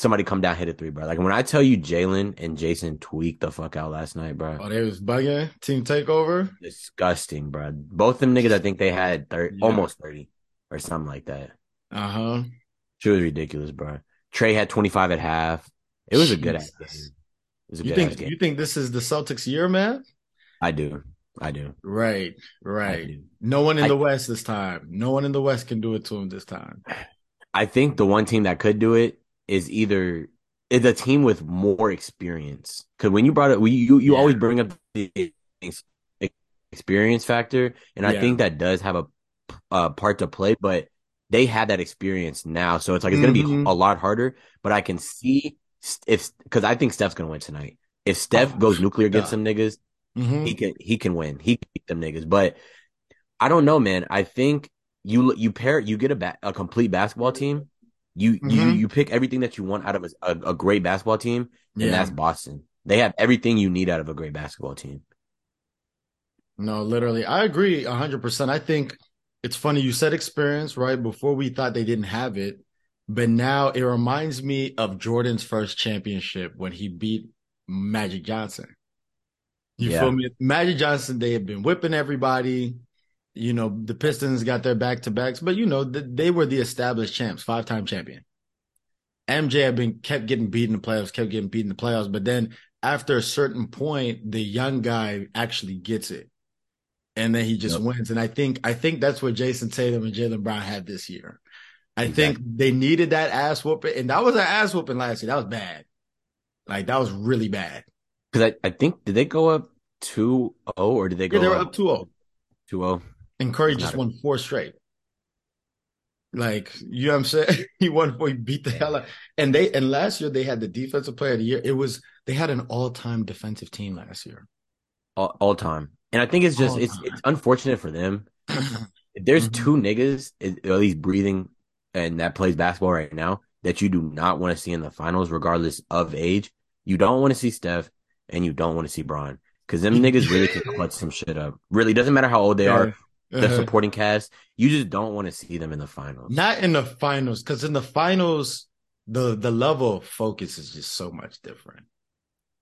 somebody come down hit a three, bro. Like when I tell you Jaylen and Jayson tweaked the fuck out last night, bro. Oh, they was bugging team takeover. Disgusting, bro. Both them niggas, I think they had 30, yeah. almost thirty or something like that. Uh huh. She was ridiculous, bro. Trey had twenty five at half. It was Jesus. a good ass game. you think you think this is the Celtics year, man? I do. I do. Right, right. No one in I, the West this time. No one in the West can do it to him this time. I think the one team that could do it is either is a team with more experience. Because when you brought it, you you yeah. always bring up the experience factor, and I think that does have a, a, part to play. But they have that experience now, so it's like it's mm-hmm. going to be a lot harder. But I can see if because I think Steph's going to win tonight. If Steph oh, goes nuclear against some niggas, mm-hmm. he can he can win. He can beat them niggas. But I don't know, man. I think you you pair you get a ba- a complete basketball team. You mm-hmm. you you pick everything that you want out of a, a, a great basketball team, and yeah. that's Boston. They have everything you need out of a great basketball team. No, literally, I agree hundred percent. I think it's funny you said experience right before we thought they didn't have it, but now it reminds me of Jordan's first championship when he beat Magic Johnson. You yeah. feel me? Magic Johnson, they have been whipping everybody. You know, the Pistons got their back to backs, but you know, they were the established champs, five time champion. MJ had been kept getting beat in the playoffs, kept getting beat in the playoffs, but then after a certain point, the young guy actually gets it. And then he just yep. wins. And I think I think that's what Jayson Tatum and Jaylen Brown had this year. I exactly. think they needed that ass whooping, and that was an ass whooping last year. That was bad. Like that was really bad. Because I, I think did they go up 2-0 or did they go? Yeah, they were up 2-0. 2-0. And Curry just won four straight. Like, you know what I'm saying? he won four, he beat the hell out. And they and last year they had the defensive player of the year. It was they had an all-time defensive team last year. All, all time. And I think it's just all it's time. it's unfortunate for them. There's mm-hmm. two niggas at least breathing and that plays basketball right now that you do not want to see in the finals, regardless of age. You don't want to see Steph and you don't want to see Bron because them niggas really can clutch some shit up. Really doesn't matter how old they are. The uh-huh. supporting cast, you just don't want to see them in the finals. Not in the finals, because in the finals, the the level of focus is just so much different.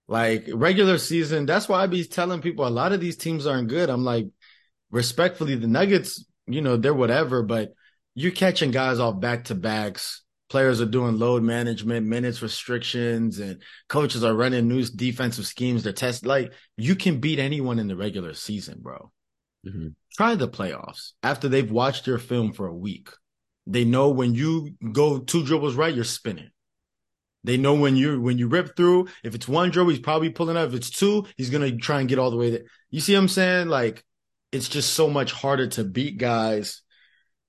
Like regular season, that's why I be telling people a lot of these teams aren't good. I'm like, respectfully, the Nuggets, you know, they're whatever, but you're catching guys off back to backs. Players are doing load management, minutes restrictions, and coaches are running new defensive schemes. They're test like you can beat anyone in the regular season, bro. Mm-hmm. Try the playoffs after they've watched your film for a week. They know when you go two dribbles right, you're spinning. They know when you when you rip through. If it's one dribble, he's probably pulling up. If it's two, he's gonna try and get all the way there. You see what I'm saying? Like it's just so much harder to beat guys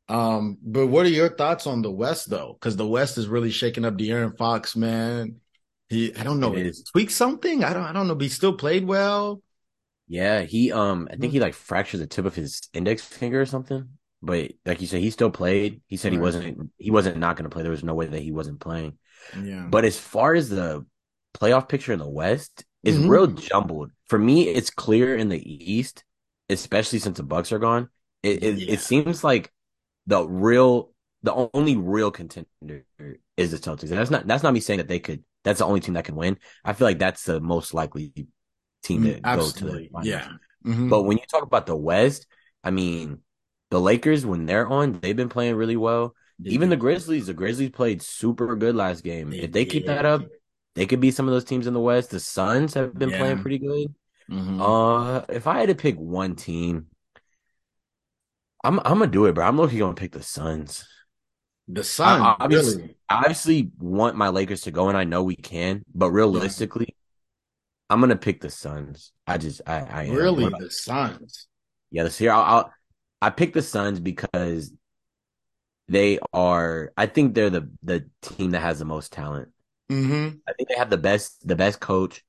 um, but what are your thoughts on the West though? Because the West is really shaking up De'Aaron Fox, man. He, I don't know, tweak something. I don't, I don't know. But he still played well. Yeah, he, um, I think he like fractured the tip of his index finger or something. But like you said, he still played. He said right. he wasn't, he wasn't not going to play. There was no way that he wasn't playing. Yeah. But as far as the playoff picture in the West, is mm-hmm. real jumbled. For me, it's clear in the East, especially since the Bucks are gone. It it, yeah. it seems like the real the only real contender is the Celtics. And that's not that's not me saying that they could that's the only team that can win. I feel like that's the most likely team to Absolutely. go to the Yeah. Mm-hmm. But when you talk about the West, I mean, the Lakers when they're on, they've been playing really well. They Even did. the Grizzlies, the Grizzlies played super good last game. They if they did. keep that up, they could be some of those teams in the West. The Suns have been yeah. playing pretty good. Mm-hmm. Uh, if I had to pick one team, I'm I'm gonna do it, bro. I'm looking gonna pick the Suns. The Suns, I, obviously, really? I obviously want my Lakers to go, and I know we can. But realistically, I'm gonna pick the Suns. I just, I, I really the Suns. Yeah, this year I'll, I'll I pick the Suns because they are. I think they're the the team that has the most talent. Mm-hmm. I think they have the best the best coach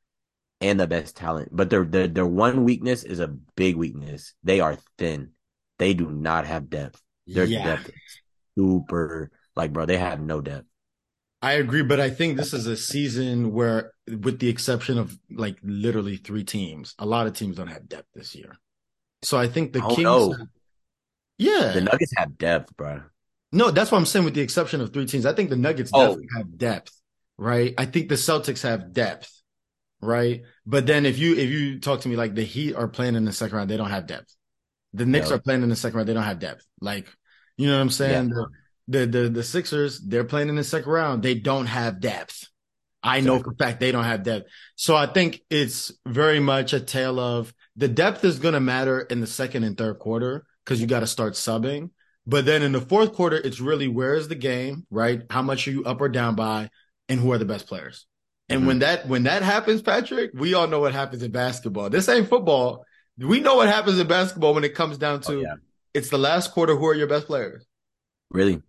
and the best talent. But their their their one weakness is a big weakness. They are thin. They do not have depth. Their yeah. depth is super like bro, they have no depth. I agree, but I think this is a season where, with the exception of like literally three teams, a lot of teams don't have depth this year. So I think the oh, Kings, know. yeah, the Nuggets have depth, bro. No, that's what I'm saying. With the exception of three teams, I think the Nuggets oh. definitely have depth. right? I think the Celtics have depth, right? But then if you if you talk to me like the Heat are playing in the second round, they don't have depth. The Knicks are playing in the second round, they don't have depth. Like, you know what I'm saying? Yeah. The, the the the Sixers, they're playing in the second round, they don't have depth. I exactly. know for fact they don't have depth. So I think it's very much a tale of the depth is going to matter in the second and third quarter because you got to start subbing. But then in the fourth quarter, it's really where is the game, right? How much are you up or down by, and who are the best players? And mm-hmm. when that when that happens, Patrick, we all know what happens in basketball. This ain't football. We know what happens in basketball when it comes down to oh, yeah. it's the last quarter. Who are your best players? Really,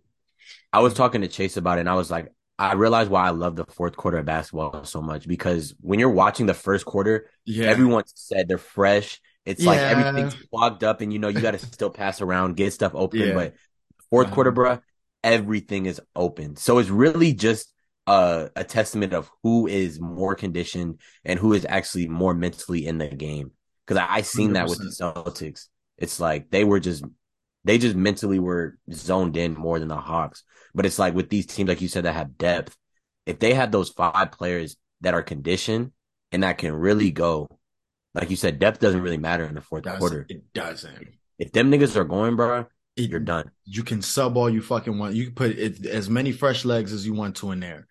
I was talking to Chase about it, and I was like, I realized why I love the fourth quarter of basketball so much because when you're watching the first quarter, yeah. everyone said they're fresh. It's yeah. like everything's clogged up, and you know you got to still pass around, get stuff open. Yeah. But fourth uh-huh. quarter, bro, everything is open. So it's really just a, a testament of who is more conditioned and who is actually more mentally in the game. Because I, I seen 100%. that with the Celtics. It's like they were just they just mentally were zoned in more than the Hawks. But it's like with these teams, like you said, that have depth, if they have those five players that are conditioned and that can really go, like you said, depth doesn't really matter in the fourth it quarter. It doesn't. If them niggas are going, bro, it, you're done. You can sub all you fucking want. You can put it, as many fresh legs as you want to in there.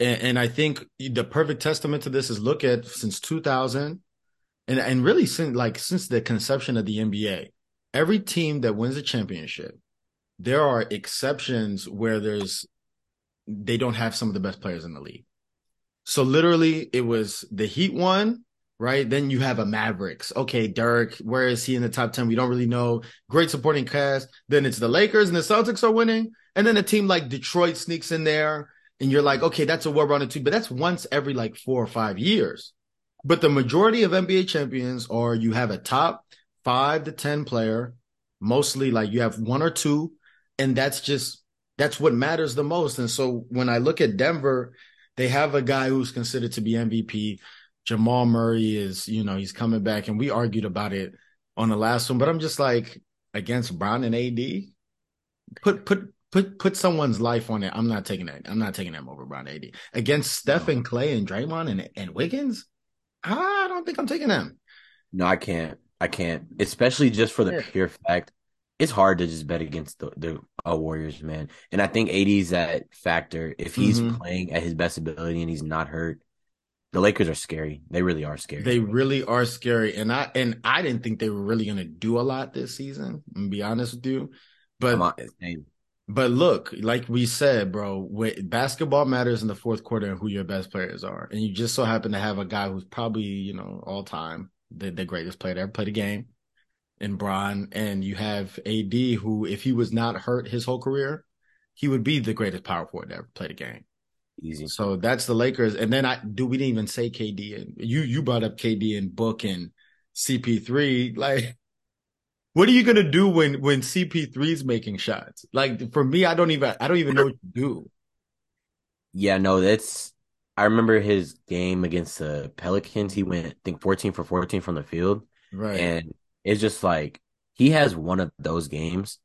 And, and I think the perfect testament to this is look at since 2000 and, and really since like since the conception of the NBA every team that wins a championship, there are exceptions where there's they don't have some of the best players in the league. So literally it was the Heat one, right? Then you have a Mavericks. Okay, Dirk, where is he in the top 10? We don't really know. Great supporting cast. Then it's the Lakers and the Celtics are winning. And then a team like Detroit sneaks in there and you're like, okay, that's a well rounded team, but that's once every like four or five years. But the majority of NBA champions are you have a top five to 10 player, mostly like you have one or two, and that's just, that's what matters the most. And so when I look at Denver, they have a guy who's considered to be MVP. Jamal Murray is, you know, he's coming back, and we argued about it on the last one, but I'm just like, against Bron and AD, put, put, put put someone's life on it. I'm not taking that. I'm not taking them over Bron AD against Steph and Clay and Draymond and and Wiggins. I don't think I'm taking them. No, I can't. I can't, especially just for the pure fact. It's hard to just bet against the, the uh, Warriors, man. And I think AD's that factor. If he's mm-hmm. playing at his best ability and he's not hurt, the Lakers are scary. They really are scary. They really are scary. And I and I didn't think they were really gonna do a lot this season. I'm be honest with you. But but look, like we said, bro, basketball matters in the fourth quarter and who your best players are. And you just so happen to have a guy who's probably, you know, all time the, the greatest player to ever play the game in Bron, and you have AD, who, if he was not hurt his whole career, he would be the greatest power forward to ever play the game. Easy. So that's the Lakers, and then I do we didn't even say KD, and you you brought up KD and Book and CP3, like. What are you gonna do when when CP3 is making shots? Like for me, I don't even I don't even know what to do. Yeah, no, that's I remember his game against the Pelicans. He went, I think, 14 for 14 from the field. Right. And it's just like he has one of those games.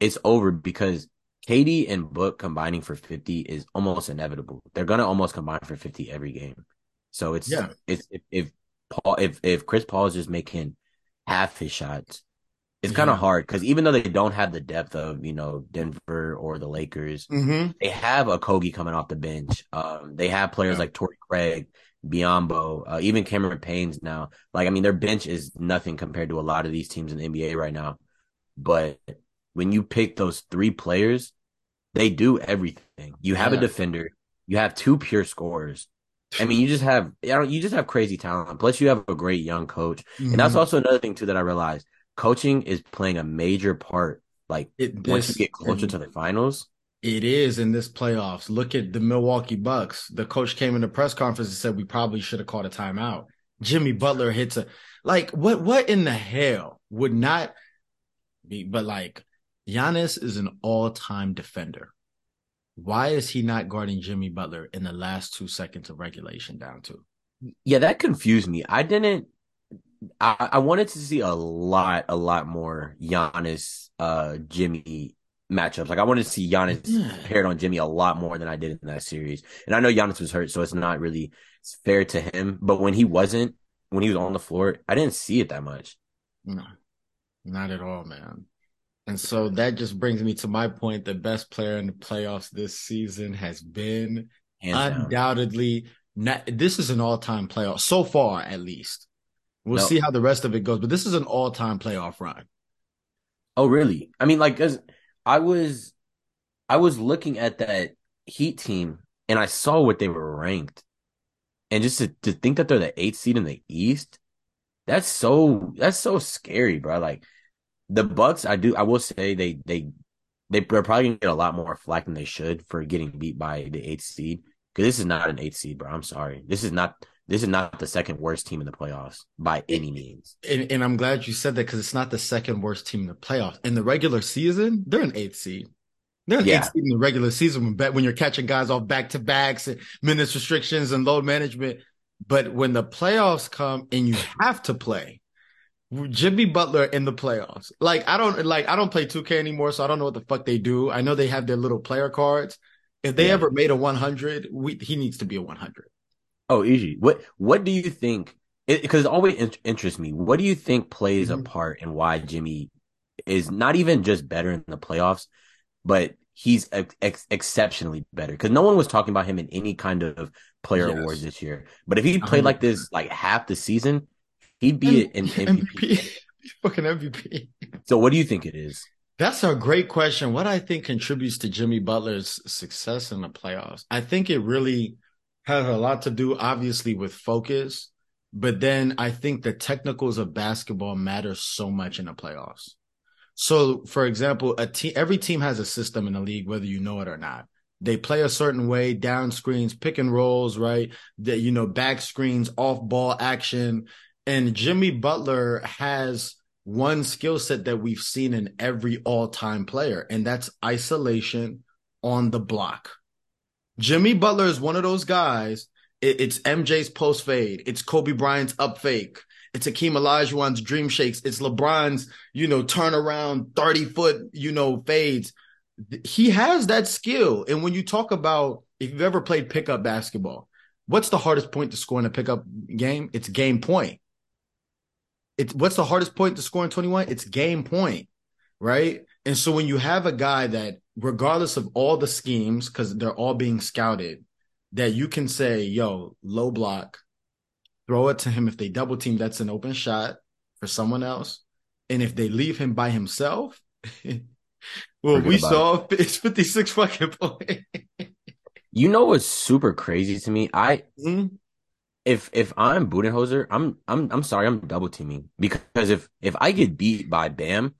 It's over because KD and Book combining for 50 is almost inevitable. They're gonna almost combine for 50 every game. So it's yeah. it's if, if Paul if if Chris Paul is just making half his shots, it's yeah. kind of hard because even though they don't have the depth of you know Denver or the Lakers, mm-hmm. they have Okogie coming off the bench. Um, they have players yeah. like Torey Craig, Biyombo, uh, even Cameron Payne's now. Like I mean, their bench is nothing compared to a lot of these teams in the NBA right now. But when you pick those three players, they do everything. You have yeah. a defender, you have two pure scorers. I mean, you just have you know, you just have crazy talent. Plus, you have a great young coach, mm-hmm. and that's mm-hmm. also another thing too that I realized coaching is playing a major part. Like it, once you get closer to the finals, it is in this playoffs. Look at the Milwaukee Bucks. The coach came in the press conference and said we probably should have called a timeout. Jimmy Butler hits a like what what in the hell would not be but like Giannis is an all-time defender. Why is he not guarding Jimmy Butler in the last two seconds of regulation down to? Yeah, that confused me. I didn't I, I wanted to see a lot, a lot more Giannis, uh, Jimmy matchups. Like I wanted to see Giannis yeah. paired on Jimmy a lot more than I did in that series. And I know Giannis was hurt, so it's not really fair to him. But when he wasn't, when he was on the floor, I didn't see it that much. No, not at all, man. And so that just brings me to my point. The best player in the playoffs this season has been Hands undoubtedly. Not, this is an all-time playoff so far, at least. We'll no. see how the rest of it goes, but this is an all-time playoff run. Oh, really? I mean, like, I was, I was looking at that Heat team and I saw what they were ranked, and just to, to think that they're the eighth seed in the East, that's so that's so scary, bro. Like the Bucks, I do, I will say they they they are probably gonna get a lot more flack than they should for getting beat by the eighth seed because this is not an eighth seed, bro. I'm sorry, this is not this is not the second worst team in the playoffs by any means. And, and I'm glad you said that because it's not the second worst team in the playoffs. In the regular season, they're an eighth seed. They're an yeah. eighth seed in the regular season when, when you're catching guys off back to backs and minutes restrictions and load management. But when the playoffs come and you have to play, Jimmy Butler in the playoffs. Like I don't like I don't play 2K anymore, so I don't know what the fuck they do. I know they have their little player cards. If they yeah. ever made a 100, we, he needs to be a 100. Oh, easy. What What do you think? Because it, it, always in- interests me. What do you think plays mm-hmm. a part in why Jimmy is not even just better in the playoffs, but he's ex- exceptionally better? Because no one was talking about him in any kind of player yes. awards this year. But if he played 100%. like this like half the season, he'd be an MVP. MVP. Fucking MVP. So what do you think it is? That's a great question. What I think contributes to Jimmy Butler's success in the playoffs, I think it really has a lot to do, obviously, with focus. But then I think the technicals of basketball matter so much in the playoffs. So, for example, a team, every team has a system in the league, whether you know it or not. They play a certain way, down screens, pick and rolls, right? That you know, back screens, off ball action. And Jimmy Butler has one skill set that we've seen in every all time player, and that's isolation on the block. Jimmy Butler is one of those guys. it's MJ's post fade. It's Kobe Bryant's up fake. It's Hakeem Olajuwon's dream shakes. It's LeBron's, you know, turn around 30 foot, you know, fades. He has that skill. And when you talk about if you've ever played pickup basketball, what's the hardest point to score in a pickup game? It's game point. It's what's the hardest point to score in 21? It's game point, right? And so when you have a guy that, regardless of all the schemes, because they're all being scouted, that you can say, yo, low block, throw it to him. If they double team, that's an open shot for someone else. And if they leave him by himself, well, Forget we saw it. it's 56 fucking points. you know what's super crazy to me? I mm-hmm. if if I'm Budenholzer, I'm I'm I'm sorry, I'm double teaming because if if I get beat by Bam,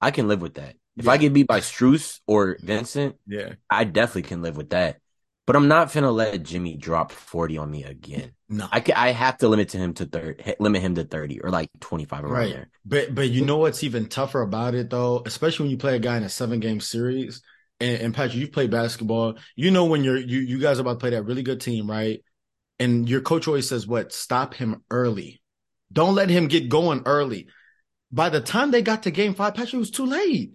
I can live with that. If yeah. I get beat by Strus or Vincent, yeah, I definitely can live with that. But I'm not gonna let Jimmy drop 40 on me again. No, I can, I have to limit to him to thirty, limit him to 30 or like 25 around right. there. But but you know what's even tougher about it though, especially when you play a guy in a seven game series. And, and Patrick, you've played basketball. You know when you're you you guys are about to play that really good team, right? And your coach always says, "What? Stop him early. Don't let him get going early." by the time they got to game five, Patrick, was too late.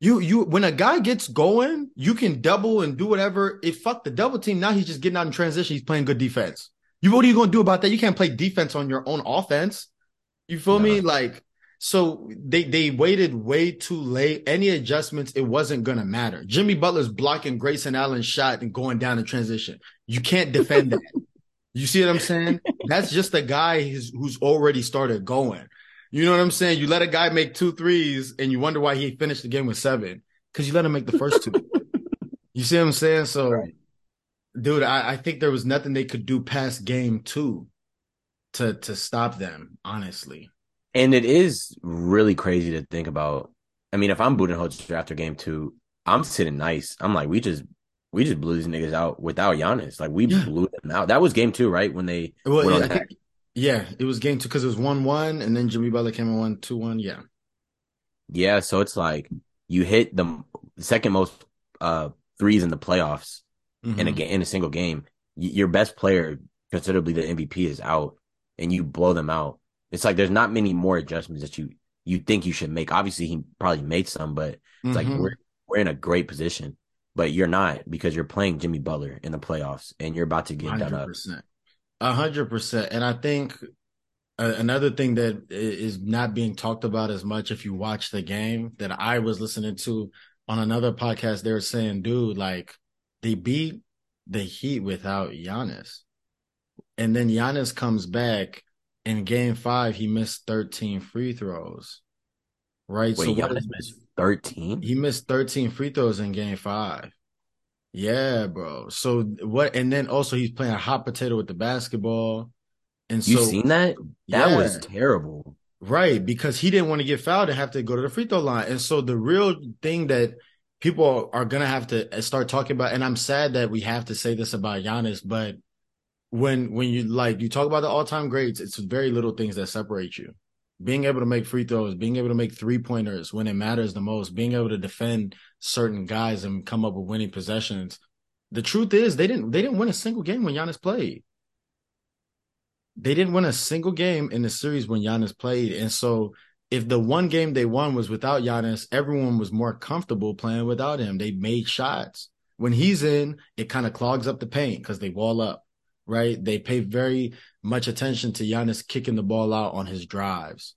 You you when a guy gets going, you can double and do whatever. It fuck the double team. Now he's just getting out in transition. He's playing good defense. You what are you gonna do about that? You can't play defense on your own offense. You feel no. me? Like so they they waited way too late. Any adjustments, it wasn't gonna matter. Jimmy Butler's blocking Grayson Allen's shot and going down in transition. You can't defend that. You see what I'm saying? That's just a guy who's, who's already started going. You know what I'm saying? You let a guy make two threes and you wonder why he finished the game with seven because you let him make the first two. you see what I'm saying? So, right. dude, I, I think there was nothing they could do past game two to to stop them, honestly. And it is really crazy to think about. I mean, if I'm Budenholzer after game two, I'm sitting nice. I'm like, we just we just blew these niggas out without Giannis. Like we yeah. blew them out. That was game two, right? When they well, yeah, yeah, it was game two because it was one one, and then Jimmy Butler came in one two one. Yeah, yeah. So it's like you hit the second most uh threes in the playoffs mm-hmm. in a game in a single game. Your best player, considerably the MVP, is out, and you blow them out. It's like there's not many more adjustments that you you think you should make. Obviously, he probably made some, but it's mm-hmm. like we're in a great position, but you're not because you're playing Jimmy Butler in the playoffs and you're about to get 100%. done up. A hundred percent. And I think uh, another thing that is not being talked about as much if you watch the game that I was listening to on another podcast, they were saying, dude, like they beat the Heat without Giannis. And then Giannis comes back in game five, he missed 13 free throws. Right. Wait, so Giannis missed 13? He missed 13 free throws in game five. Yeah, bro. So what? And then also he's playing a hot potato with the basketball. And so, you seen that? That yeah, was terrible. Right, because he didn't want to get fouled and have to go to the free throw line. And so the real thing that people are gonna have to uh, start talking about, and I'm sad that we have to say this about Giannis, but when when you like you talk about the all time greats, it's very little things that separate you. Being able to make free throws, being able to make three pointers when it matters the most, being able to defend certain guys and come up with winning possessions. The truth is, they didn't they didn't win a single game when Giannis played. They didn't win a single game in the series when Giannis played, and so if the one game they won was without Giannis, everyone was more comfortable playing without him. They made shots. When he's in, it kind of clogs up the paint because they wall up right? They pay very much attention to Giannis kicking the ball out on his drives,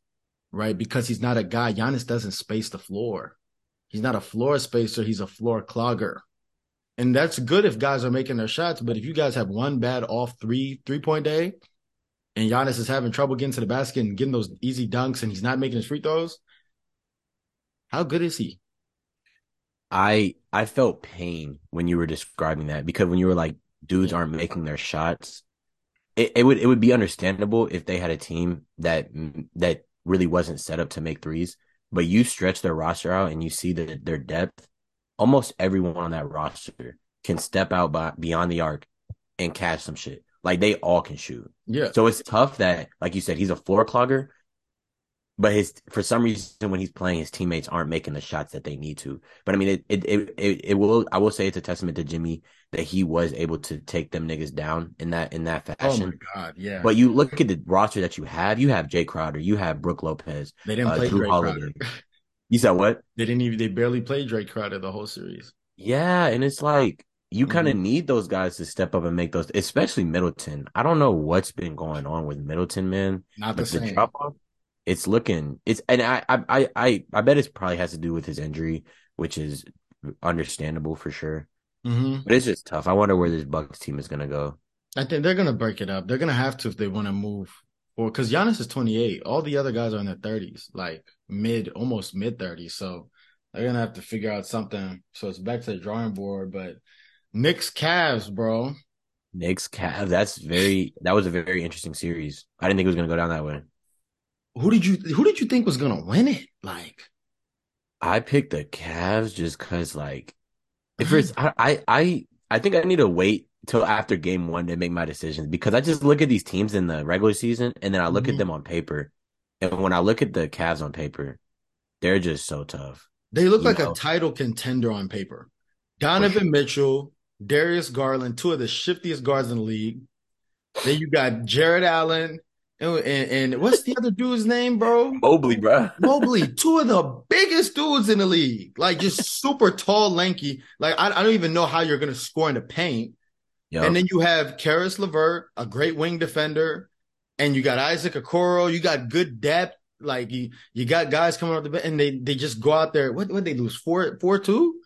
right? Because he's not a guy. Giannis doesn't space the floor. He's not a floor spacer. He's a floor clogger. And that's good if guys are making their shots. But if you guys have one bad off three three point day, and Giannis is having trouble getting to the basket and getting those easy dunks, and he's not making his free throws, how good is he? I I felt pain when you were describing that because when you were like dudes aren't making their shots, it, it would it would be understandable if they had a team that that really wasn't set up to make threes. But you stretch their roster out and you see that their depth. Almost everyone on that roster can step out by, beyond the arc and catch some shit. Like they all can shoot. Yeah. So it's tough that, like you said, he's a floor clogger, but his for some reason when he's playing, his teammates aren't making the shots that they need to. But I mean, it it it it, it will. I will say it's a testament to Jimmy that he was able to take them niggas down in that in that fashion. Oh my god, yeah. But you look at the roster that you have. You have Jae Crowder. You have Brook Lopez. They didn't uh, play Jrue Holiday. You said what? They didn't even. They barely played Jae Crowder the whole series. Yeah, and it's like you kind of mm-hmm. need those guys to step up and make those, especially Middleton. I don't know what's been going on with Middleton, man. Not the same. The off, it's looking. It's and I I I I bet it probably has to do with his injury, which is understandable for sure. Mm-hmm. But it's just tough. I wonder where this Bucks team is gonna go. I think they're gonna break it up. They're gonna have to if they want to move. Or because Giannis is 28, all the other guys are in their 30s, like mid, almost mid 30s. So they're gonna have to figure out something. So it's back to the drawing board. But Knicks Cavs, bro. Knicks Cavs. That's very. That was a very interesting series. I didn't think it was gonna go down that way. Who did you Who did you think was gonna win it? Like, I picked the Cavs just because, like, if it's I, I I I think I need to wait till after game one to make my decisions because I just look at these teams in the regular season and then I look mm-hmm. at them on paper. And when I look at the Cavs on paper, they're just so tough. They look like know? a title contender on paper. Donovan sure. Mitchell, Darius Garland, two of the shiftiest guards in the league. Then you got Jarrett Allen, and, and, and, what's the other dude's name, bro? Mobley, bro. Mobley, two of the biggest dudes in the league, like just super tall, lanky. Like I, I don't even know how you're gonna score in the paint. Yep. And then you have Caris LeVert, a great wing defender, and you got Isaac Okoro. You got good depth. Like you, you got guys coming off the bench, and they they just go out there. What what they lose four four two?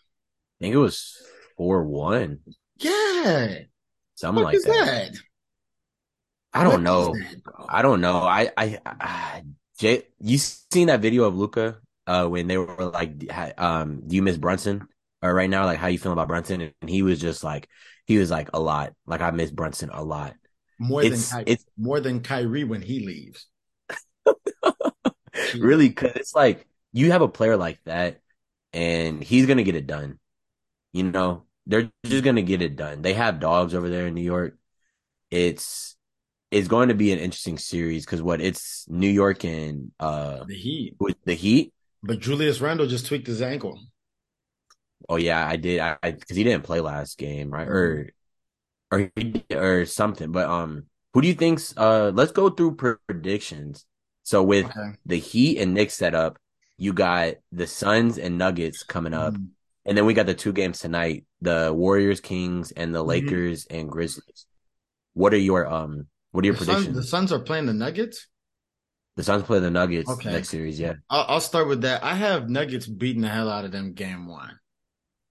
I think it was four one. Yeah, something like that. that. I don't what know. I don't know. I, I, I, Jay, you seen that video of Luka uh, when they were like, um, do you miss Brunson? Or right now, like, how you feeling about Brunson? And he was just like, he was like, a lot. Like, I miss Brunson a lot. More it's, than, Ky- it's more than Kyrie when he leaves. really, cause it's like, you have a player like that and he's to get it done. You know, they're just to get it done. They have dogs over there in New York. It's, it's going to be an interesting series because what it's New York and uh the Heat with the Heat. But Julius Randle just tweaked his ankle. Oh yeah, I did. I because he didn't play last game, right? Or or or something. But um, who do you think's uh? Let's go through predictions. So with okay. the Heat and Knicks set up, you got the Suns and Nuggets coming up. Mm-hmm. and then we got the two games tonight: the Warriors, Kings, and the Mhm. Lakers and Grizzlies. What are your um? What are your The predictions? the Suns are playing the Nuggets. The Suns play the Nuggets Okay. next series. Yeah, I'll, I'll start with that. I have Nuggets beating the hell out of them game one,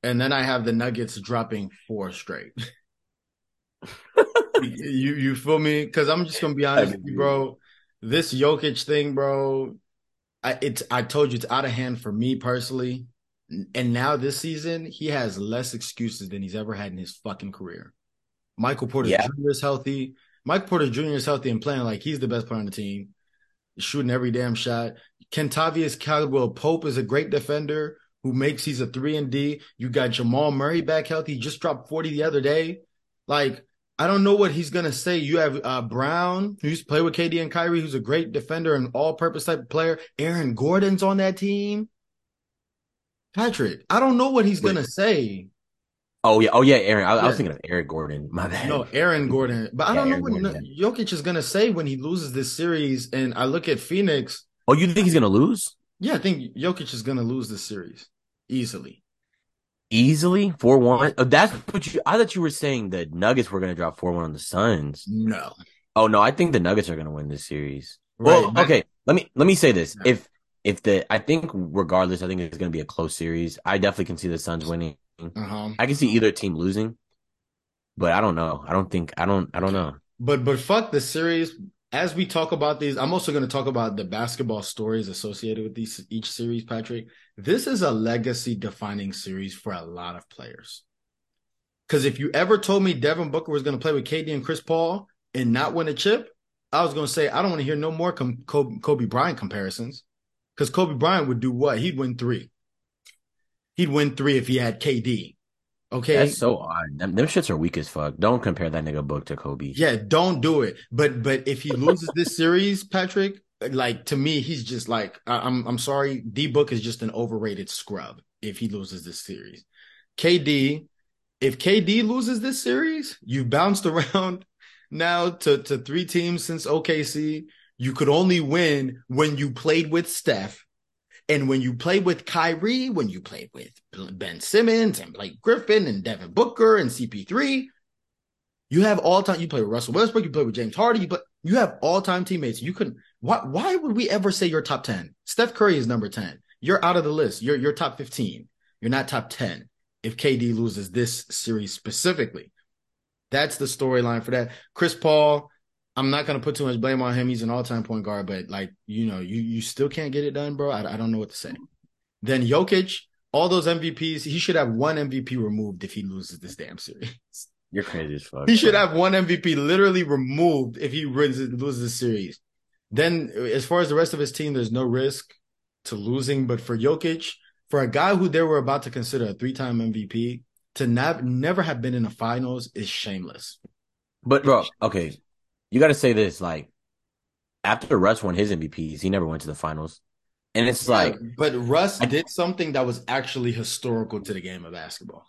and then I have the Nuggets dropping four straight. you you feel me? Because I'm just gonna be honest, with you, bro. This Jokic thing, bro. I it's I told you it's out of hand for me personally, and now this season he has less excuses than he's ever had in his fucking career. Michael Porter Yeah. Jr. is healthy. Michael Porter Jr. is healthy and playing like he's the best player on the team, shooting every damn shot. Kentavious Caldwell Pope is a great defender who makes he's a three and D. You got Jamal Murray back healthy. He just dropped 40 the other day. Like, I don't know what he's gonna say. You have uh, Brown, who used to play with KD and Kyrie, who's a great defender and all-purpose type of player. Aaron Gordon's on that team. Patrick, I don't know what he's Wait. gonna say. Oh yeah, oh yeah, Aaron. I, I was thinking of Aaron Gordon. My bad. No, Aaron Gordon. But I Yeah, don't know Aaron what Gordon, Jokic is gonna say when he loses this series. And I look at Phoenix. Oh, you think he's gonna lose Yeah, I think Jokic is gonna lose this series easily. easily? Four one. Oh, that's what you. I thought you were saying the Nuggets were gonna drop four one on the Suns. No. Oh no, I think the Nuggets are gonna win this series. Right. Well, okay. Let me let me say this. Yeah. If if the I think regardless, I think it's gonna be a close series. I definitely can see the Suns winning. Uh-huh. I can see either team losing, but I don't know. I don't think I don't I don't know. But but fuck the series. As we talk about these, I'm also going to talk about the basketball stories associated with these each series, Patrick. This is a legacy defining series for a lot of players. Because if you ever told me Devin Booker was going to play with KD and Chris Paul and not win a chip, I was going to say I don't want to hear no more com- Kobe, Kobe Bryant comparisons. Because Kobe Bryant would do what? He'd win three. He'd win three if he had KD. Okay. That's so odd. Them, them shits are weak as fuck. Don't compare that nigga book to Kobe. Yeah, don't do it. But but if he loses this series, Patrick, like to me, he's just like I, I'm. I'm sorry, D Book is just an overrated scrub. If he loses this series, KD, if KD loses this series, you bounced around now to to three teams since OKC. You could only win when you played with Steph. And when you played with Kyrie, when you played with Ben Simmons and Blake Griffin and Devin Booker and CP3, you have all time. You play with Russell Westbrook. You play with James Harden. You play. You have all time teammates. You couldn't. Why? Why would we ever say you're top ten? Steph Curry is number ten. You're out of the list. You're you're top fifteen. You're not top ten. If KD loses this series specifically, that's the storyline for that. Chris Paul. I'm not gonna put too much blame on him. He's an all time point guard, but like you know, you you still can't get it done, bro. I, I don't know what to say. Then Jokic, all those MVPs, he should have one MVP removed if he loses this damn series. You're crazy as fuck. He should have one MVP literally removed if he loses, loses the series. Then, as far as the rest of his team, there's no risk to losing. But for Jokic, for a guy who they were about to consider a three-time MVP, to not, never have been in the finals is shameless. But bro, okay, you got to say this. Like after Russ won his MVPs, he never went to the finals, and it's like but Russ I- did something that was actually historical to the game of basketball.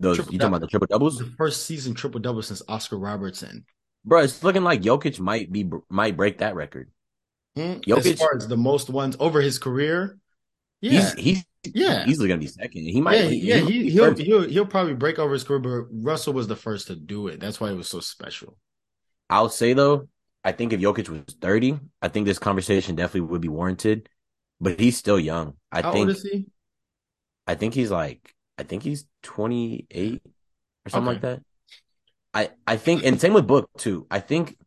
those. Triple You talking about the triple doubles, The first season triple double since Oscar Robertson. bro? It's looking like Jokic might be might break that record. Hmm? Jokic- as far as the most ones over his career, yeah, He's he's yeah. easily gonna be second. He might. yeah, he- yeah, he- he, he'll he'll he'll probably break over his career, but Russell was the first to do it. That's why it was so special. I'll say though, I think if Jokic was thirty, I think this conversation definitely would be warranted. But he's still young. I How think. old is he? I think he's like. I think he's twenty eight or something like that. I I think, and same with Book too. I think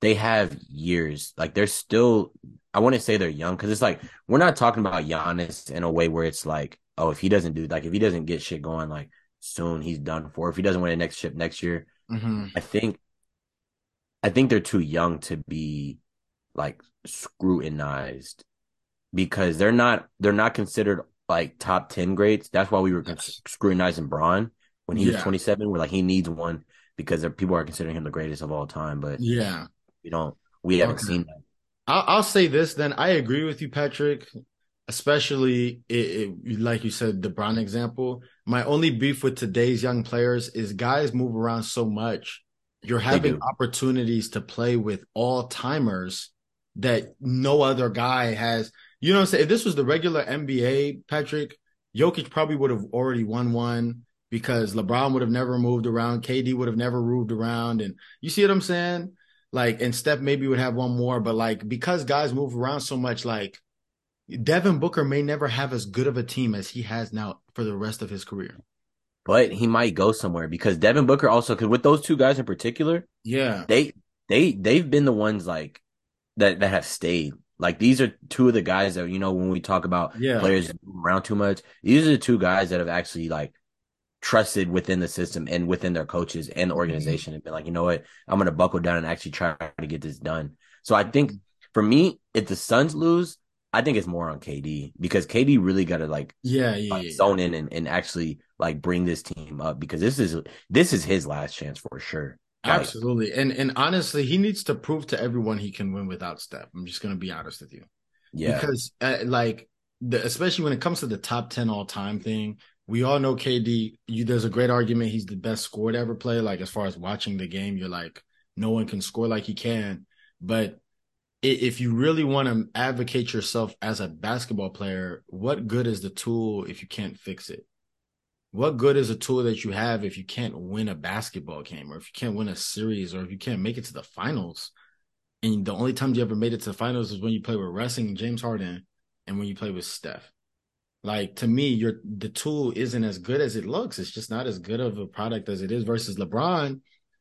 they have years. Like they're still. I wouldn't say they're young because it's like we're not talking about Giannis in a way where it's like, oh, if he doesn't do like if he doesn't get shit going like soon, he's done for. If he doesn't win the next chip next year, hmm I think I think they're too young to be like scrutinized because they're not they're not considered like top 10 grades. That's why we were Yes. scrutinizing Bron when he was 27. We're like he needs one because there- people are considering him the greatest of all time, but Yeah, we don't we haven't Okay. seen that. I'll, I'll say this. Then I agree with you, Patrick. Especially it, it, like you said, the Bron example. My only beef with today's young players is guys move around so much. You're having opportunities to play with all timers that no other guy has. You know what I'm saying? If this was the regular NBA, Patrick, Jokic probably would have already won one because LeBron would have never moved around, KD would have never moved around, and you see what I'm saying? Like, and Steph maybe would have one more, but like because guys move around so much, like Devin Booker may never have as good of a team as he has now for the rest of his career. But he might go somewhere because Devin Booker also because with those two guys in particular, yeah, they they they've been the ones like that that have stayed. Like these are two of the guys that you know when we talk about yeah. players around too much. These are the two guys that have actually like trusted within the system and within their coaches and the mm-hmm. organization mm-hmm. and been like, you know what, I'm gonna buckle down and actually try to get this done. So I think for me, if the Suns lose, I think it's more on KD because KD really got to like yeah, yeah, like, yeah, zone in and, and actually like bring this team up because this is this is his last chance for sure. Like, Absolutely, and and honestly, he needs to prove to everyone he can win without Steph. I'm just gonna be honest with you, yeah, because uh, like the, especially when it comes to the top ten all time thing, we all know KD. You there's a great argument he's the best scorer to ever play. Like as far as watching the game, you're like no one can score like he can, but if you really want to advocate yourself as a basketball player, what good is the tool if you can't fix it? What good is a tool that you have if you can't win a basketball game or if you can't win a series or if you can't make it to the finals? And the only times you ever made it to the finals is when you play with wrestling James Harden and when you play with Steph. Like to me, your the tool isn't as good as it looks. It's just not as good of a product as it is versus LeBron.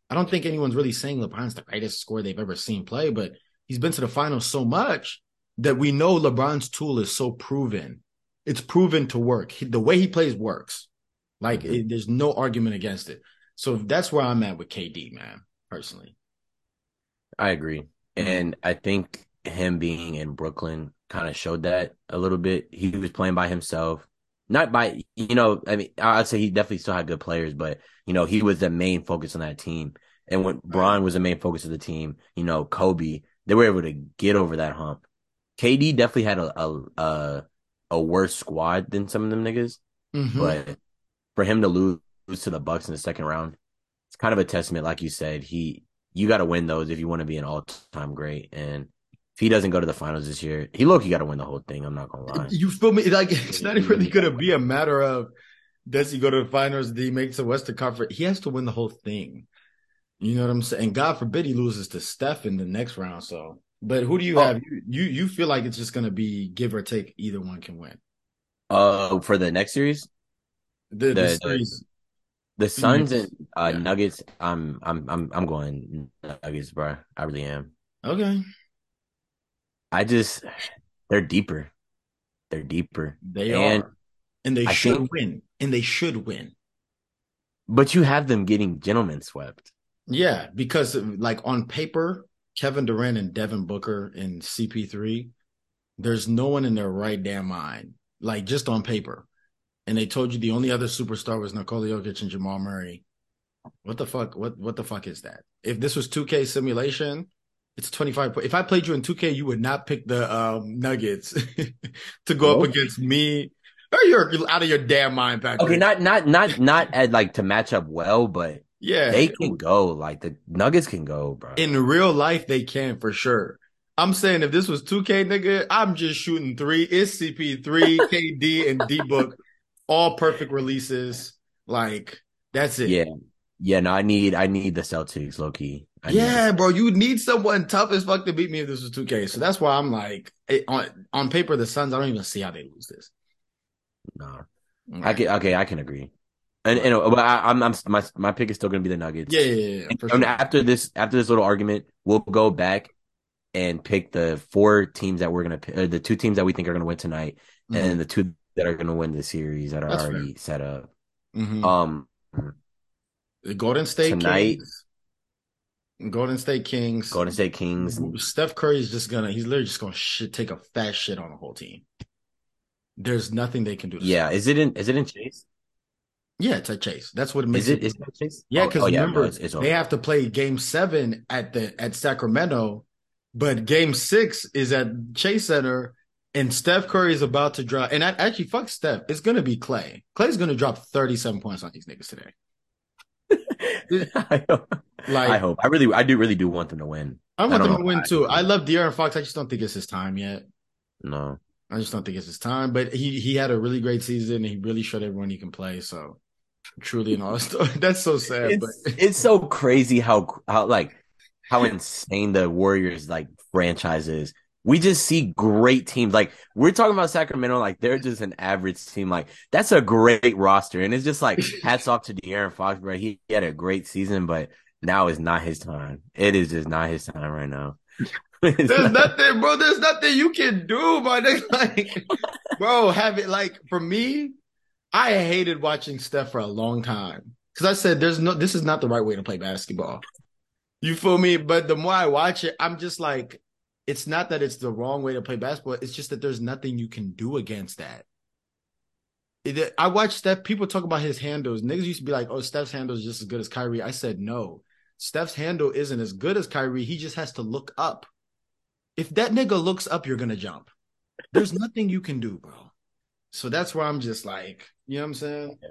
I don't think anyone's really saying LeBron's the greatest scorer they've ever seen play, but he's been to the finals so much that we know LeBron's tool is so proven. It's proven to work. He, the way he plays works. Like mm-hmm. it, there's no argument against it. So that's where I'm at with KD, man, personally. I agree. Mm-hmm. And I think him being in Brooklyn kind of showed that a little bit. He was playing by himself. Not by, you know, I mean, I'd say he definitely still had good players, but, you know, he was the main focus on that team. And when Bron was the main focus of the team, you know, Kobe, they were able to get over that hump. KD definitely had a a a, a worse squad than some of them niggas, mm-hmm. but for him to lose to the Bucks in the second round, it's kind of a testament, like you said. He you got to win those if you want to be an all time great, and if he doesn't go to the finals this year, he look you got to win the whole thing. I'm not gonna lie. You feel me? Like it's not even really gonna be a matter of does he go to the finals? Does he make the Western Conference? He has to win the whole thing. You know what I'm saying? And God forbid he loses to Steph in the next round. So, but who do you oh. have? You you feel like it's just gonna be give or take. Either one can win. Uh, for the next series, the the, the series, the, the Suns and uh, yeah. Nuggets. I'm I'm I'm I'm going Nuggets, bro. I really am. Okay. I just they're deeper. They're deeper. They and are, and they I should think, win. And they should win. But you have them getting gentlemen swept. Yeah, because like on paper, Kevin Durant and Devin Booker and CP3, there's no one in their right damn mind, like just on paper. And they told you the only other superstar was Nikola Jokic and Jamal Murray. What the fuck? What what the fuck is that? If this was 2K simulation, it's 25. If I played you in 2K, you would not pick the um, Nuggets to go up against me. Or you're out of your damn mind, Patrick. Okay, not not not not at like to match up well, but yeah, they can go. Like the Nuggets can go, bro. In real life, they can for sure. I'm saying if this was 2K, nigga, I'm just shooting three. It's CP3, KD, and D Book, all perfect releases. Like that's it. Yeah, yeah. No, I need I need the Celtics, low key. yeah, bro, you need someone tough as fuck to beat me if this was 2K. So that's why I'm like, it, on on paper, the Suns. I don't even see how they lose this. No, nah. I can okay, I can agree. And, and but I, am I'm, I'm my my pick is still going to be the Nuggets. Yeah, yeah, yeah. And, sure. and, after this after this little argument, we'll go back and pick the four teams that we're gonna pick, uh, the two teams that we think are going to win tonight, mm-hmm. and the two that are going to win the series that are That's already fair. set up. Mm-hmm. Um, the Golden State tonight. Kings. Golden State Kings. Golden State Kings. Steph Curry is just gonna. He's literally just gonna shit, take a fat shit on the whole team. There's nothing they can do. yeah, is it in? Is it in Chase? Yeah, it's at Chase. That's what it makes is it. Is it Chase? Yeah, because oh, oh, remember no, it's, it's they have to play Game Seven at the at Sacramento, but Game Six is at Chase Center, and Steph Curry is about to drop. And I, actually, fuck Steph. It's gonna be Clay. Clay's gonna drop thirty-seven points on these niggas today. I hope. Like, I hope. I really, I do, really do want them to win. I want them to win too. I love De'Aaron Fox. I just don't think it's his time yet. No. I just don't think it's his time. But he he had a really great season and he really showed everyone he can play. So truly an all star. That's so sad. It's, but it's so crazy how how like how insane the Warriors like franchise is. We just see great teams. Like we're talking about Sacramento, like they're just an average team. Like that's a great roster, and it's just like hats off to De'Aaron Fox, bro. He, he had a great season, but now is not his time. It is just not his time right now. There's not. nothing, bro. There's nothing you can do, my nigga. Like, bro, have it like for me. I hated watching Steph for a long time because I said, "There's no. This is not the right way to play basketball." You feel me? But the more I watch it, I'm just like, it's not that it's the wrong way to play basketball. It's just that there's nothing you can do against that. It, I watch Steph. People talk about his handles. Niggas used to be like, "Oh, Steph's handle is just as good as Kyrie." I said, "No, Steph's handle isn't as good as Kyrie. He just has to look up. If that nigga looks up, you're gonna jump. There's nothing you can do, bro. So that's where I'm just like, you know what I'm saying? Yeah.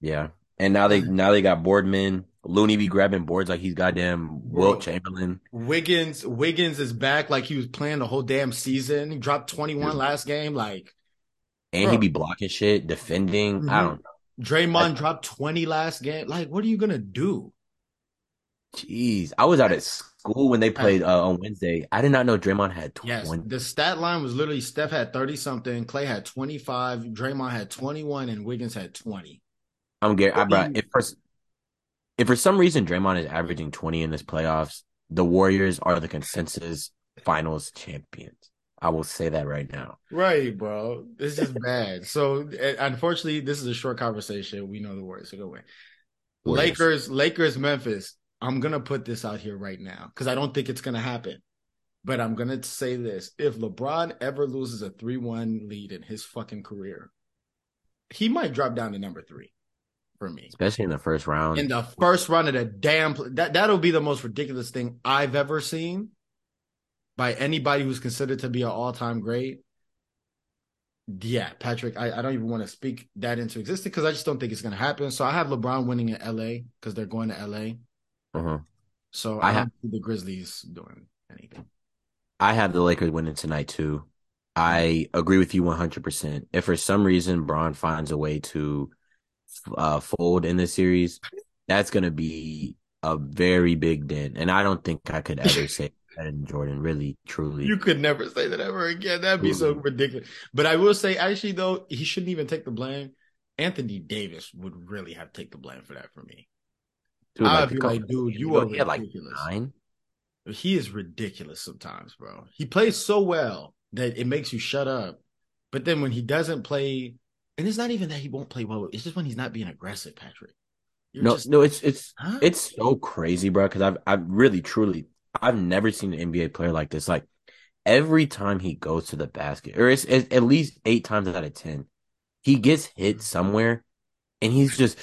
Yeah. And now they now they got Boardman. Looney be grabbing boards like he's goddamn Wilt Chamberlain. Wiggins Wiggins is back like he was playing the whole damn season. He dropped 21 last game. Like and bro. he be blocking shit, defending. Mm-hmm. I don't know. Draymond dropped 20 last game. Like, what are you gonna do? Jeez. I was out at school when they played uh, on Wednesday. I did not know Draymond had 20. Yes, the stat line was literally Steph had 30 something, Klay had 25, Draymond had 21, and Wiggins had 20. I'm getting. I brought if for if for some reason Draymond is averaging 20 in this playoffs, the Warriors are the consensus Finals champions. I will say that right now. Right, bro. This is bad. So eh, unfortunately, this is a short conversation. We know the Warriors, so go away. Warriors. Lakers, Lakers, Memphis. I'm gonna put this out here right now because I don't think it's gonna happen. But I'm gonna say this: if LeBron ever loses a three-one lead in his fucking career, he might drop down to number three for me, especially in the first round. In the first round of the damn that that'll be the most ridiculous thing I've ever seen by anybody who's considered to be an all-time great. Yeah, Patrick, I, I don't even want to speak that into existence because I just don't think it's going to happen. So I have LeBron winning in LA because they're going to LA. Uh-huh. So I, I have the Grizzlies doing anything. I have the Lakers winning tonight too. I agree with you 100%. If for some reason Bron finds a way to uh, fold in this series, that's going to be a very big dent. And I don't think I could ever say that in Jordan, really, truly. You could never say that ever again. That'd be so ridiculous. But I will say, actually, though, he shouldn't even take the blame. Anthony Davis would really have to take the blame for that for me. Dude, I'd like, be like, dude, you are ridiculous. Like nine? He is ridiculous sometimes, bro. He plays so well that it makes you shut up. But then when he doesn't play and it's not even that he won't play well. It's just when he's not being aggressive, Patrick. You're no, just, no, it's it's huh? it's so crazy, bro. Because I've I've really truly I've never seen an NBA player like this. Like every time he goes to the basket, or it's, it's at least eight times out of ten, he gets hit somewhere, and he's just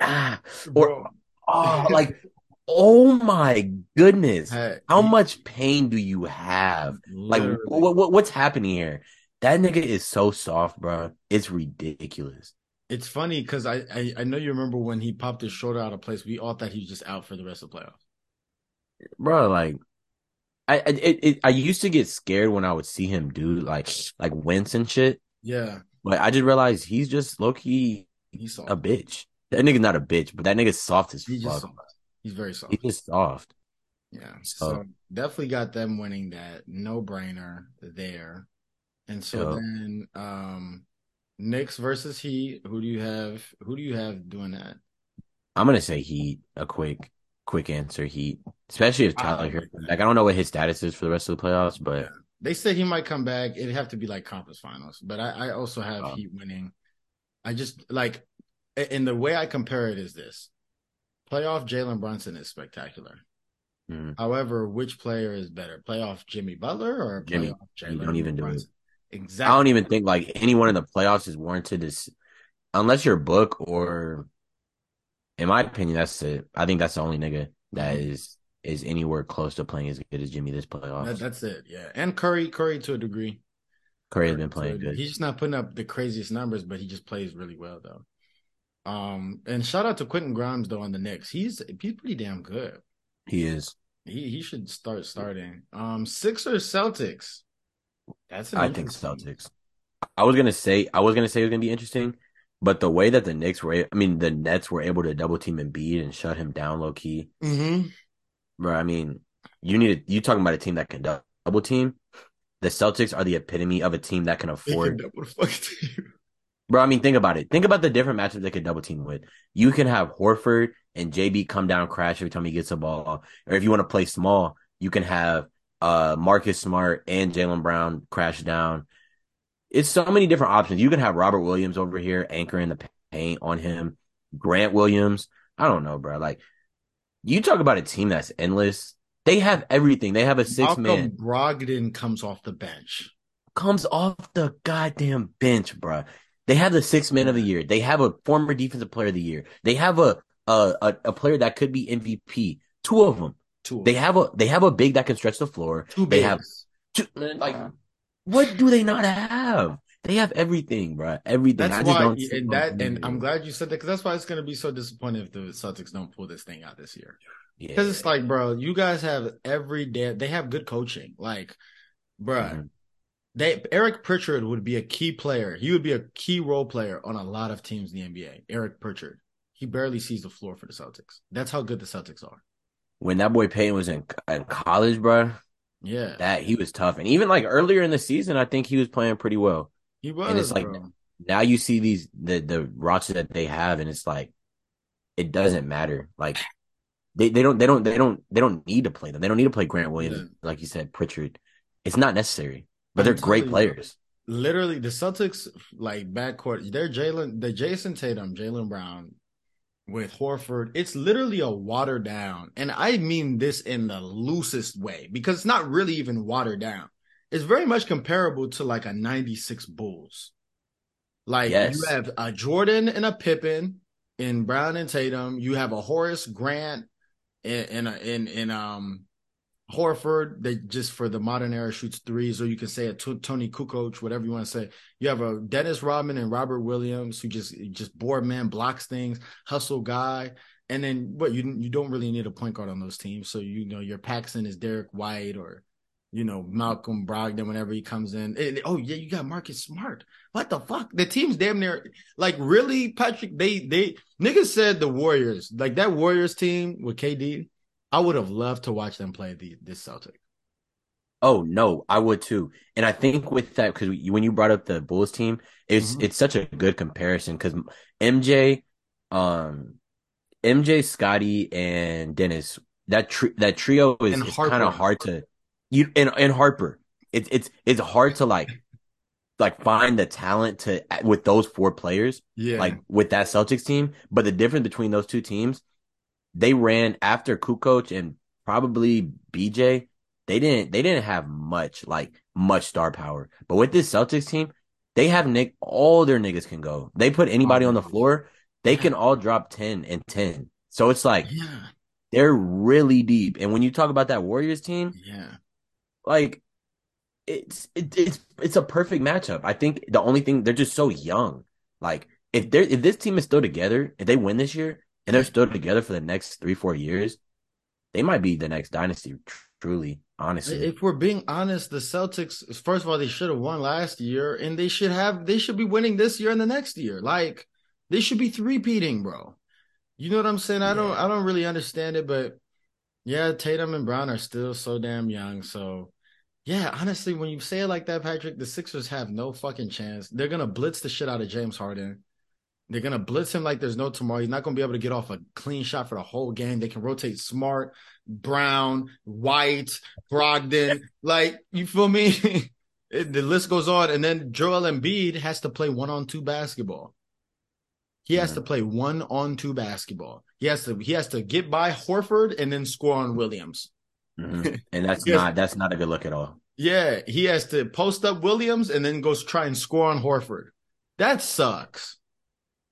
ah or oh like oh my goodness, how much pain do you have? Literally. Like what, what what's happening here? That nigga is so soft, bro. It's ridiculous. It's funny because I, I, I know you remember when he popped his shoulder out of place. We all thought he was just out for the rest of the playoffs. Bro, like I it, it, I used to get scared when I would see him do like like wince and shit. Yeah. But I just realized he's just low key he's soft. a bitch. That nigga's not a bitch, but that nigga's soft as he's fuck. Soft. He's very soft. He's just soft. Yeah. So, so definitely got them winning that. No brainer there. And so yep. then um Knicks versus Heat, who do you have who do you have doing that? I'm gonna say Heat, a quick quick answer, Heat. Especially if Tyler Herro. Like I don't know what his status is for the rest of the playoffs, but yeah. they said he might come back. It'd have to be like conference finals. But I, I also have oh. Heat winning. I just like and the way I compare it is this. Playoff Jalen Brunson is spectacular. Mm. However, which player is better? Playoff Jimmy Butler or playoff Jimmy, Jalen? Don't even Brunson? Exactly. I don't even think like anyone in the playoffs is warranted unless you're Book or, in my opinion, that's it. I think that's the only nigga that mm-hmm. is is anywhere close to playing as good as Jimmy this playoffs. That, that's it. Yeah, and Curry, Curry to a degree. Curry has been playing good. He's just not putting up the craziest numbers, but he just plays really well though. Um, and shout out to Quentin Grimes though on the Knicks. He's he's pretty damn good. He is. He he should start starting. Um, Sixers Celtics. That's I think Celtics. I was gonna say I was gonna say it was gonna be interesting, but the way that the Knicks were, I mean, the Nets were able to double team Embiid and shut him down low key. Mm-hmm. Bro, I mean, you need you talking about a team that can double team. The Celtics are the epitome of a team that can afford. Double team, bro, I mean, think about it. Think about the different matchups they could double team with. You can have Horford and JB come down crash every time he gets a ball, or if you want to play small, you can have uh Marcus Smart and Jaylen Brown crash down. It's so many different options. You can have Robert Williams over here anchoring the paint on him. Grant Williams. I don't know, bro. Like you talk about a team that's endless. They have everything. They have a six Malcolm man. Brogdon comes off the bench. Comes off the goddamn bench, bro. They have the six man of the year. They have a former defensive player of the year. They have a a, a, a player that could be MVP. Two of them. Two. They have a they have a big that can stretch the floor. Two they have two, like what do they not have? They have everything, bro. Everything. That's why, and that, and I'm glad you said that because that's why it's gonna be so disappointing if the Celtics don't pull this thing out this year. Because yeah. it's like, bro, you guys have every day. They have good coaching, like, bro. Mm-hmm. They Eric Pritchard would be a key player. He would be a key role player on a lot of teams in the NBA. Eric Pritchard. He barely sees the floor for the Celtics. That's how good the Celtics are. When that boy Payton was in, in college, bro. Yeah, that he was tough, and even like earlier in the season, I think he was playing pretty well. He was. And it's like bro. now you see these the the rosters that they have, and it's like it doesn't matter. Like they, they don't they don't they don't they don't need to play them. They don't need to play Grant Williams, yeah. like you said, Pritchard. It's not necessary, but they're great players. Literally, the Celtics like backcourt. They're Jaylen, the Jayson Tatum, Jaylen Brown, with Horford. It's literally a watered down, and I mean this in the loosest way because it's not really even watered down it's very much comparable to like a 96 Bulls. Like yes. you have a Jordan and a Pippen in Brown and Tatum. You have a Horace Grant in in in, in um Horford that just for the modern era shoots threes, or you can say a t- Toni Kukoc, whatever you want to say. You have a Dennis Rodman and Robert Williams who just just board man blocks things, hustle guy. And then what you you don't really need a point guard on those teams. So you know your Paxson is Derrick White or you know, Malcolm Brogdon whenever he comes in. And, oh yeah, you got Marcus Smart. What the fuck? The team's damn near like really, Patrick. They they niggas said the Warriors like that Warriors team with KD. I would have loved to watch them play the this Celtic. Oh no, I would too. And I think with that because when you brought up the Bulls team, it's mm-hmm. it's such a good comparison because MJ, um, MJ, Scottie, and Dennis that tri- that trio is, is kind of hard to you and and Harper. It's it's it's hard to like like find the talent to with those four players. Yeah. Like with that Celtics team. But the difference between those two teams, they ran after Kukoc and probably BJ. They didn't they didn't have much like much star power. But with this Celtics team, they have Nick all their niggas can go. They put anybody on the floor, they can all drop 10 and 10. So it's like yeah. they're really deep. And when you talk about that Warriors team, yeah like it's it, it's it's a perfect matchup. I think the only thing they're just so young. Like if they if this team is still together, if they win this year and they're still together for the next three four years, they might be the next dynasty. Truly, honestly, if we're being honest, the Celtics first of all they should have won last year, and they should have they should be winning this year and the next year. Like they should be three peating, bro. You know what I'm saying? I yeah. don't I don't really understand it, but yeah, Tatum and Brown are still so damn young. So yeah, honestly, when you say it like that, Patrick, the Sixers have no fucking chance. They're gonna blitz the shit out of James Harden. They're gonna blitz him like there's no tomorrow. He's not gonna be able to get off a clean shot for the whole game. They can rotate Smart, Brown, White, Brogdon. like you feel me? it, the list goes on, and then Joel Embiid has to play one on two basketball. He has to play one on two basketball. He has to he has to get by Horford and then score on Williams. Mm-hmm. And that's not that's not a good look at all. Yeah, he has to post up Williams and then goes try and score on Horford. That sucks.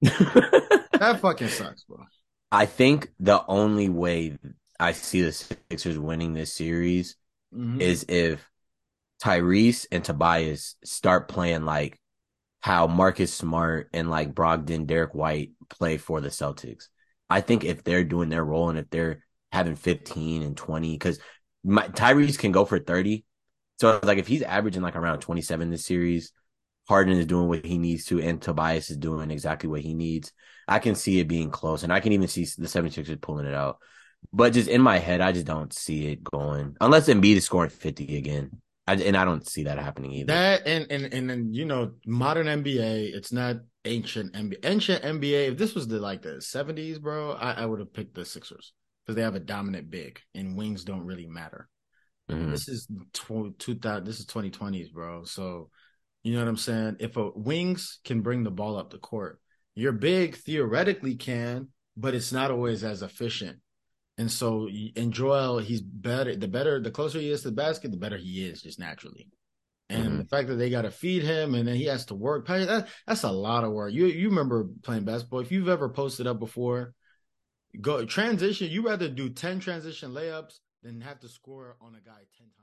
That fucking sucks, bro. I think the only way I see the Sixers winning this series mm-hmm. is if Tyrese and Tobias start playing like how Marcus Smart and like Brogdon, Derrick White play for the Celtics. I think if they're doing their role and if they're having 15 and 20 because Tyrese can go for 30. So like if he's averaging like around 27 this series, Harden is doing what he needs to, and Tobias is doing exactly what he needs. I can see it being close, and I can even see the 76ers pulling it out. But just in my head, I just don't see it going unless Embiid is scoring 50 again. I, and I don't see that happening either. That and and and then you know modern NBA, it's not ancient NBA. Ancient NBA, if this was the like the 70s, bro, I, I would have picked the Sixers because they have a dominant big and wings don't really matter. Mm-hmm. This is tw- 2000. This is 2020s, bro. So you know what I'm saying? If a wings can bring the ball up the court, your big theoretically can, but it's not always as efficient. And so, in Joel, he's better. The better, the closer he is to the basket, the better he is, just naturally. And mm-hmm. the fact that they got to feed him, and then he has to work, that, that's a lot of work. You you remember playing basketball? If you've ever posted up before, go transition. You rather do ten transition layups than have to score on a guy ten times.